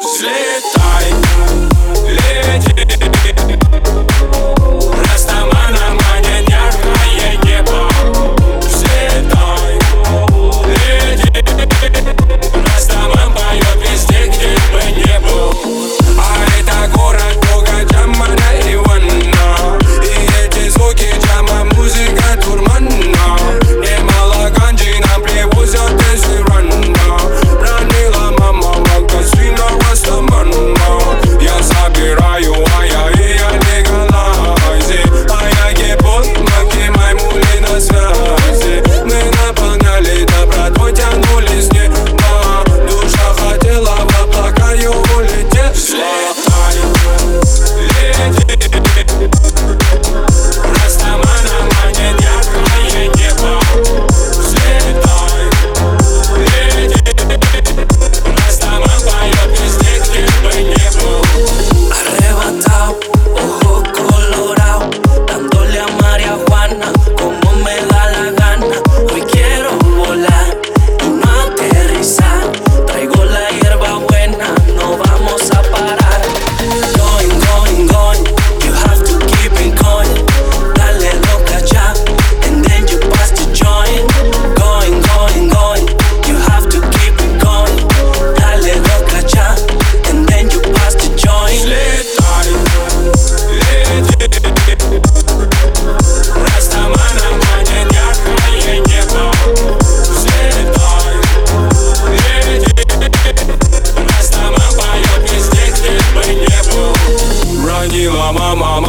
Взлетай, лети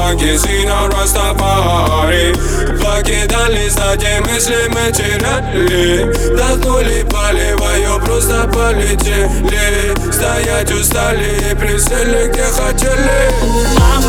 магазина Растафари Покидали стадии мысли мы теряли Дохнули поливаю, просто полетели Стоять устали и присели где хотели Мама